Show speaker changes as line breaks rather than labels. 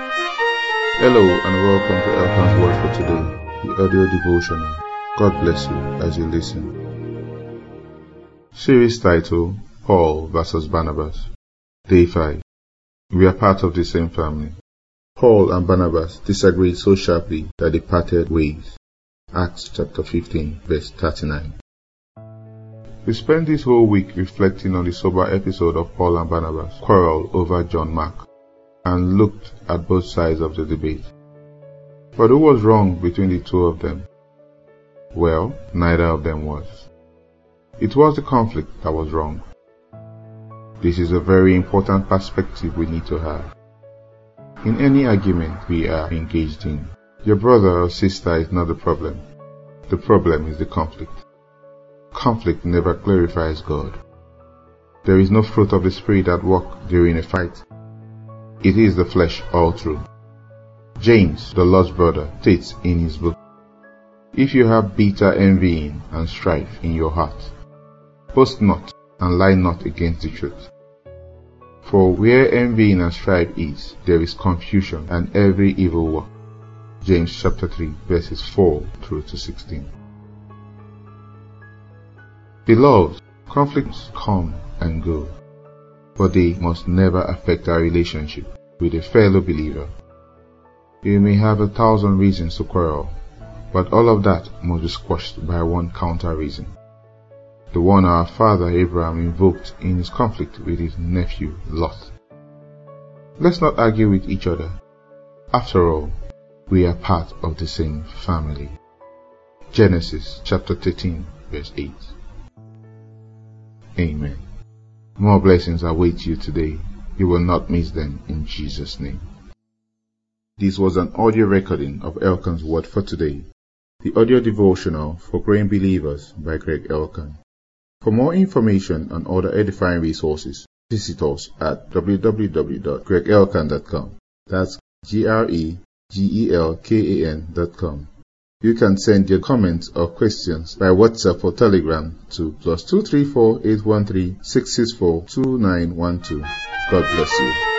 Hello and welcome to Elkan's Word for today, the audio devotional. God bless you as you listen. Series title Paul vs. Barnabas. Day 5. We are part of the same family. Paul and Barnabas disagreed so sharply that they parted ways. Acts chapter 15 verse 39. We spent this whole week reflecting on the sober episode of Paul and Barnabas' quarrel over John Mark and looked at both sides of the debate. But who was wrong between the two of them? Well, neither of them was. It was the conflict that was wrong. This is a very important perspective we need to have. In any argument we are engaged in, your brother or sister is not the problem. The problem is the conflict. Conflict never glorifies God. There is no fruit of the Spirit at work during a fight. It is the flesh all through. James, the Lord's brother, states in his book, If you have bitter envying and strife in your heart, boast not and lie not against the truth. For where envying and strife is, there is confusion and every evil work. James chapter 3 verses 4 through to 16. Beloved, conflicts come and go, but they must never affect our relationship with a fellow believer. You may have a thousand reasons to quarrel, but all of that must be squashed by one counter reason. The one our father Abraham invoked in his conflict with his nephew Lot. Let's not argue with each other. After all, we are part of the same family. Genesis chapter 13 verse 8. Amen. More blessings await you today. You will not miss them in Jesus' name. This was an audio recording of Elkan's Word for Today, the audio devotional for growing believers by Greg Elkan. For more information on other edifying resources, visit us at www.gregelkan.com. That's G-R-E-G-E-L-K-A-N.com. You can send your comments or questions by WhatsApp or Telegram to plus 234 813 664 2912. God bless you.